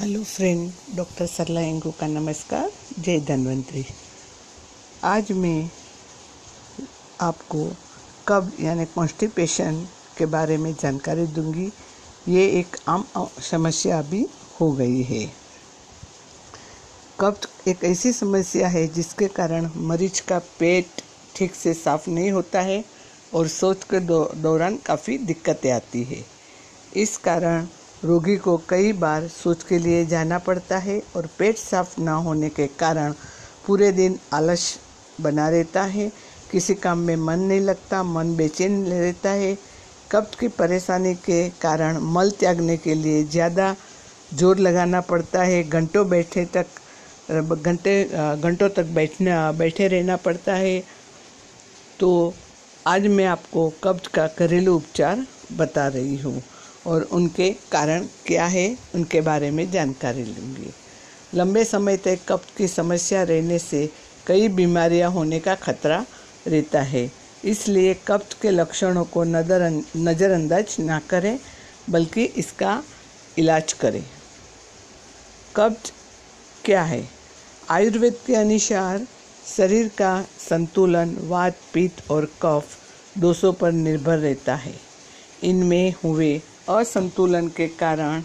Hello friend, doctor Sarla एंगू का नमस्कार, जय धन्वंतरी। आज मैं आपको कब यानी कॉन्स्टिपेशन के बारे में जानकारी दूँगी, ये एक आम समस्या भी हो गई है। कब्ज एक ऐसी समस्या है जिसके कारण मरीज़ का पेट ठीक से साफ़ नहीं होता है और सोच के दौरान काफ़ी दिक्कतें आती है। इस कारण रोगी को कई बार सोच के लिए जाना पड़ता है और पेट साफ़ न होने के कारण पूरे दिन आलस बना रहता है। किसी काम में मन नहीं लगता, मन बेचैन रहता है। कब्ज की परेशानी के कारण मल त्यागने के लिए ज़्यादा ज़ोर लगाना पड़ता है। घंटों बैठे तक घंटे घंटों तक बैठना, बैठे रहना पड़ता है। तो आज मैं आपको कब्ज का घरेलू उपचार बता रही हूँ। और उनके कारण क्या है, उनके बारे में जानकारी लूँगी। लंबे समय तक कब्ज की समस्या रहने से कई बीमारियाँ होने का खतरा रहता है। इसलिए कब्ज के लक्षणों को नज़र नज़रअंदाज ना करें, बल्कि इसका इलाज करें। कब्ज क्या है? आयुर्वेद के अनुसार शरीर का संतुलन वात पित्त और कफ दोषों पर निर्भर रहता है। इनमें हुए असंतुलन के कारण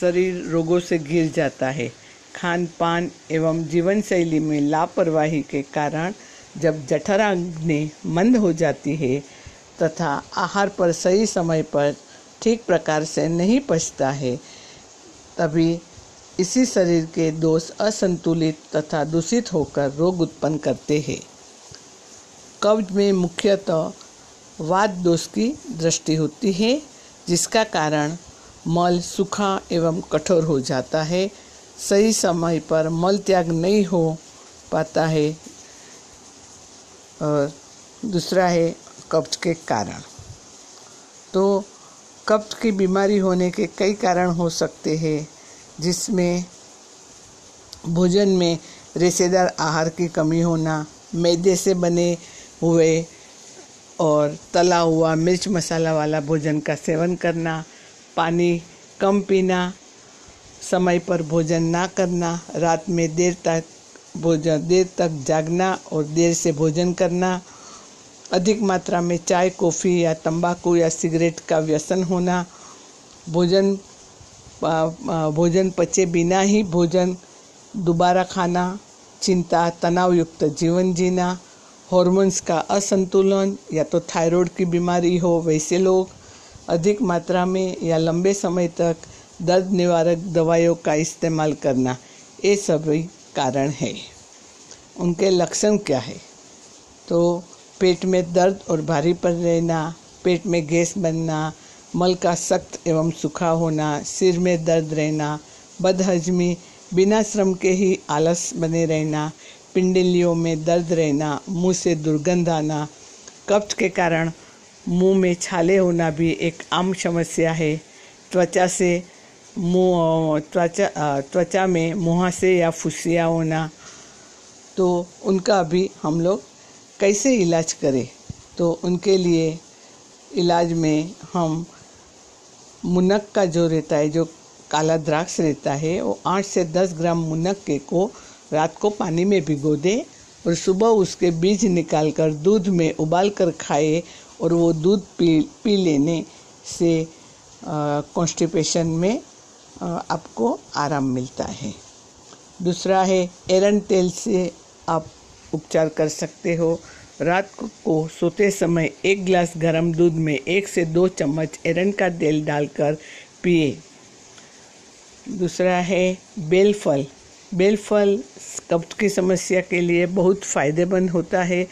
शरीर रोगों से घिर जाता है। खान पान एवं जीवन शैली में लापरवाही के कारण जब जठराग्नि मंद हो जाती है तथा आहार पर सही समय पर ठीक प्रकार से नहीं पचता है, तभी इसी शरीर के दोष असंतुलित तथा दूषित होकर रोग उत्पन्न करते हैं। कब्ज में मुख्यतः वात दोष की दृष्टि होती है। जिसका कारण मल सूखा एवं कठोर हो जाता है। सही समय पर मल त्याग नहीं हो पाता है। और दूसरा है कब्ज के कारण। तो कब्ज की बीमारी होने के कई कारण हो सकते हैं, जिसमें भोजन में रेशेदार आहार की कमी होना, मैदे से बने हुए और तला हुआ मिर्च मसाला वाला भोजन का सेवन करना, पानी कम पीना, समय पर भोजन ना करना, रात में देर तक भोजन, देर तक जागना और देर से भोजन करना, अधिक मात्रा में चाय, कॉफ़ी या तंबाकू या सिगरेट का व्यसन होना, भोजन भोजन पचे बिना ही भोजन, दोबारा खाना, चिंता तनाव युक्त जीवन जीना हॉर्मोन्स का असंतुलन या तो थायराइड की बीमारी हो, वैसे लोग अधिक मात्रा में या लंबे समय तक दर्द निवारक दवाइयों का इस्तेमाल करना ये सभी कारण है। उनके लक्षण क्या है? तो पेट में दर्द और भारी पर रहना, पेट में गैस बनना, मल का सख्त एवं सूखा होना, सिर में दर्द रहना, बदहजमी, बिना श्रम के ही आलस बने रहना पिंडलियों में दर्द रहना, मुँह से दुर्गंध आना, कब्ज के कारण मुँह में छाले होना भी एक आम समस्या है। त्वचा से मुँह त्वचा त्वचा में मुहासे या फुसिया होना तो उनका भी हम लोग कैसे इलाज करें? तो उनके लिए इलाज में हम मुनक का जो रहता है, जो काला द्राक्ष रहता है, वो आठ से दस ग्राम मुनक के को रात को पानी में भिगो दें और सुबह उसके बीज निकालकर दूध में उबाल कर खाए और वो दूध पी पी लेने से कॉन्स्टिपेशन में आ, आपको आराम मिलता है। दूसरा है एरन तेल से आप उपचार कर सकते हो। रात को सोते समय एक गिलास गर्म दूध में एक से दो चम्मच एरन का तेल डालकर पिए। दूसरा है बेल फल बेल फल कब्ज की समस्या के लिए बहुत फ़ायदेमंद होता है।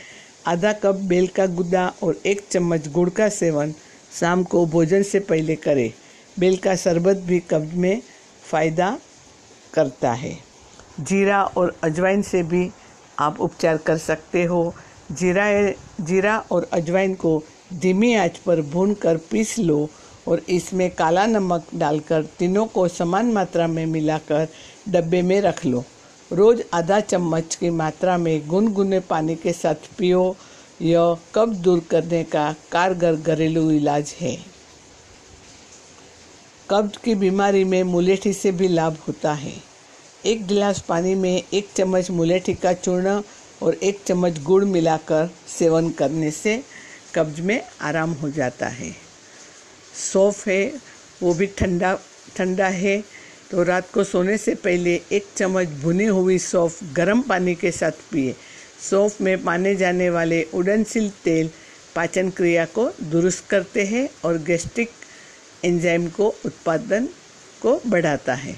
आधा कप बेल का गुदा और एक चम्मच गुड़ का सेवन शाम को भोजन से पहले करें। बेल का शरबत भी कब्ज में फ़ायदा करता है। जीरा और अजवाइन से भी आप उपचार कर सकते हो। जीरा जीरा और अजवाइन को धीमी आँच पर भून कर पीस लो और इसमें काला नमक डालकर तीनों को समान मात्रा में मिलाकर डब्बे में रख लो। रोज़ आधा चम्मच की मात्रा में गुनगुने पानी के साथ पियो। यह कब्ज दूर करने का कारगर घरेलू इलाज है। कब्ज की बीमारी में मुलेठी से भी लाभ होता है। एक गिलास पानी में एक चम्मच मुलेठी का चूर्ण और एक चम्मच गुड़ मिलाकर सेवन करने से कब्ज में आराम हो जाता है। सौफ है, वो भी ठंडा ठंडा है। तो रात को सोने से पहले एक चम्मच भुनी हुई सौफ गर्म पानी के साथ पिए। सौफ में पाने जाने वाले उड़नशील तेल पाचन क्रिया को दुरुस्त करते हैं और गैस्ट्रिक एंजाइम को उत्पादन को बढ़ाता है।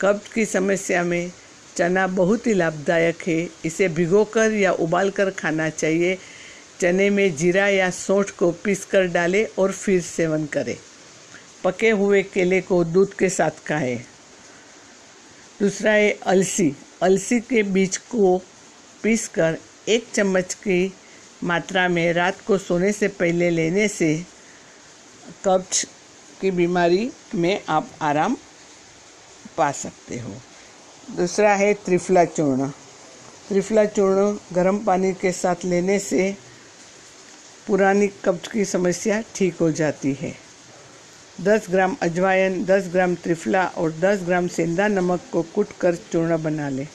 कब्ज की समस्या में चना बहुत ही लाभदायक है। इसे भिगोकर या उबालकर खाना चाहिए। चने में जीरा या सौंठ को पीस कर डालें और फिर सेवन करें। पके हुए केले को दूध के साथ खाएँ। दूसरा है अलसी। अलसी के बीज को पीस कर एक चम्मच की मात्रा में रात को सोने से पहले लेने से कब्ज की बीमारी में आप आराम पा सकते हो। दूसरा है त्रिफला चूर्ण। त्रिफला चूर्ण गर्म पानी के साथ लेने से पुरानी कब्ज की समस्या ठीक हो जाती है। 10 ग्राम अजवाइन 10 ग्राम त्रिफला और 10 ग्राम सेंधा नमक को कूट कर चूर्ण बना लें।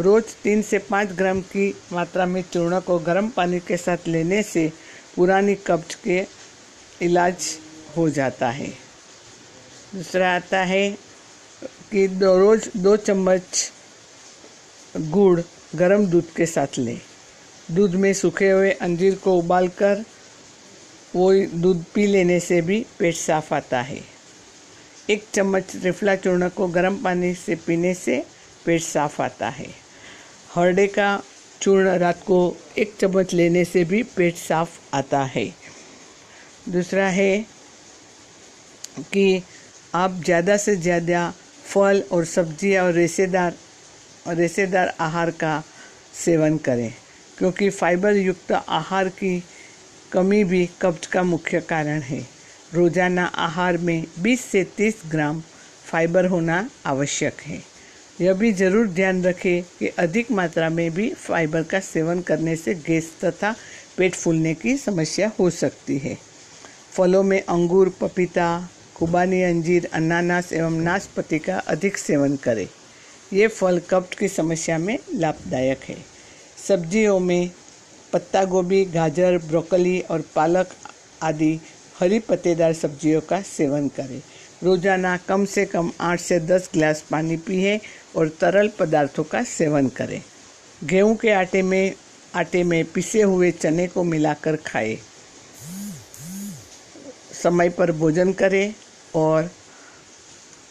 रोज तीन से पाँच ग्राम की मात्रा में चूर्ण को गर्म पानी के साथ लेने से पुरानी कब्ज के इलाज हो जाता है। दूसरा आता है कि रोज दो चम्मच गुड़ गर्म दूध के साथ लें। दूध में सूखे हुए अंजीर को उबालकर वो दूध पी लेने से भी पेट साफ़ आता है। एक चम्मच रिफला चूर्ण को गर्म पानी से पीने से पेट साफ़ आता है। हरडे का चूर्ण रात को एक चम्मच लेने से भी पेट साफ़ आता है। दूसरा है कि आप ज़्यादा से ज़्यादा फल और सब्ज़ियाँ और रेसेदार रेसेदार आहार का सेवन करें। क्योंकि फाइबर युक्त आहार की कमी भी कब्ज का मुख्य कारण है। रोज़ाना आहार में 20 से 30 ग्राम फाइबर होना आवश्यक है। यह भी ज़रूर ध्यान रखें कि अधिक मात्रा में भी फाइबर का सेवन करने से गैस तथा पेट फूलने की समस्या हो सकती है। फलों में अंगूर, पपीता, खुबानी, अंजीर, अनानास एवं नाशपति का अधिक सेवन करें। ये फल कब्ज की समस्या में लाभदायक है। सब्जियों में पत्ता गोभी, गाजर, ब्रोकली और पालक आदि हरी पत्तेदार सब्जियों का सेवन करें। रोज़ाना कम से कम आठ से दस गिलास पानी पिए और तरल पदार्थों का सेवन करें। गेहूँ के आटे में आटे में पिसे हुए चने को मिलाकर खाएँ। समय पर भोजन करें और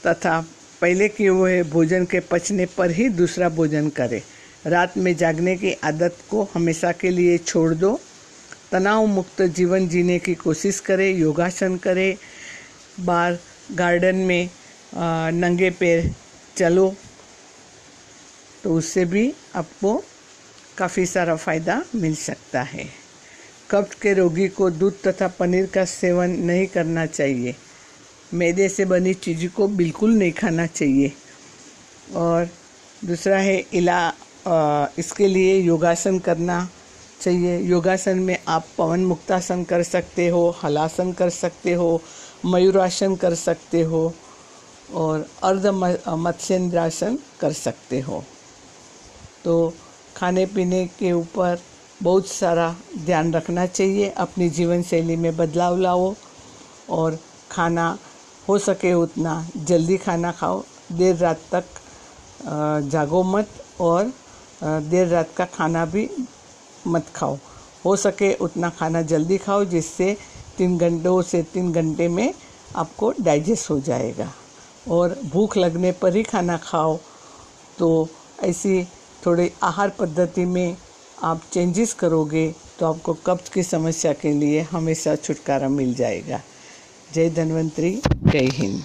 तथा पहले किए हुए भोजन के पचने पर ही दूसरा भोजन करें। रात में जागने की आदत को हमेशा के लिए छोड़ दो। तनाव मुक्त जीवन जीने की कोशिश करें, योगासन करें बाहर गार्डन में नंगे पैर चलो। तो उससे भी आपको काफ़ी सारा फ़ायदा मिल सकता है। कब्ज के रोगी को दूध तथा पनीर का सेवन नहीं करना चाहिए। मैदे से बनी चीज़ को बिल्कुल नहीं खाना चाहिए। और दूसरा है इला इसके लिए योगासन करना चाहिए। योगासन में आप पवन मुक्तासन कर सकते हो, हलासन कर सकते हो, मयूरासन कर सकते हो और अर्ध मत्स्यन्द्रासन कर सकते हो। तो खाने पीने के ऊपर बहुत सारा ध्यान रखना चाहिए। अपनी जीवन शैली में बदलाव लाओ और खाना हो सके उतना जल्दी खाना खाओ। देर रात तक जागो मत और देर रात का खाना भी मत खाओ। हो सके उतना खाना जल्दी खाओ, जिससे तीन घंटों से तीन घंटे में आपको डाइजेस्ट हो जाएगा। और भूख लगने पर ही खाना खाओ। तो ऐसी थोड़ी आहार पद्धति में आप चेंजेस करोगे तो आपको कब्ज की समस्या के लिए हमेशा छुटकारा मिल जाएगा। जय धन्वंतरी, जय हिंद।